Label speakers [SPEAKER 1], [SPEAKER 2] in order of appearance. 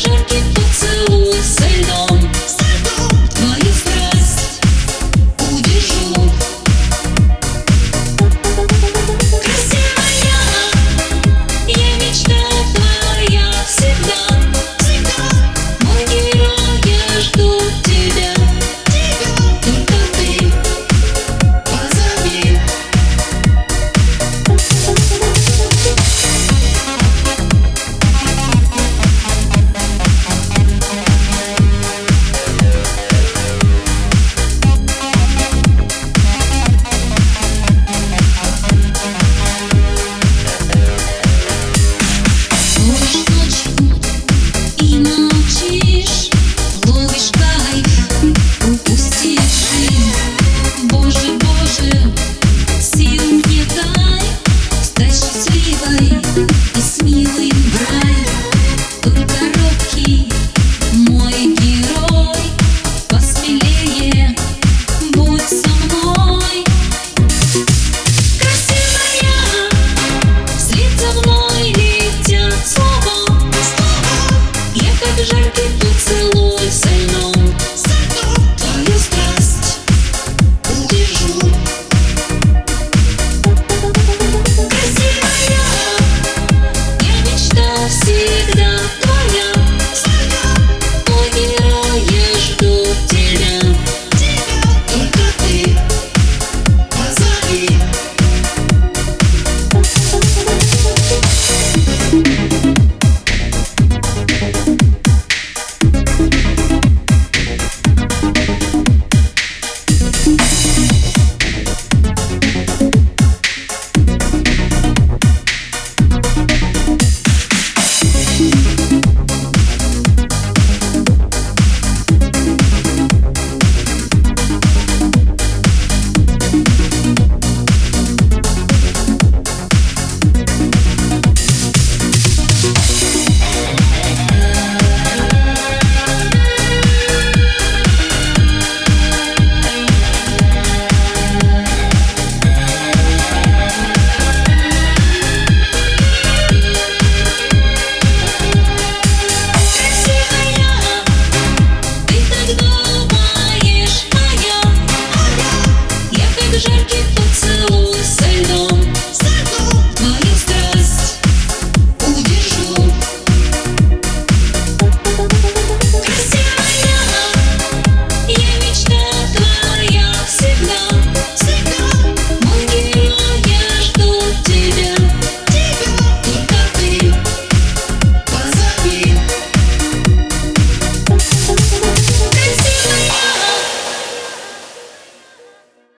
[SPEAKER 1] снежинки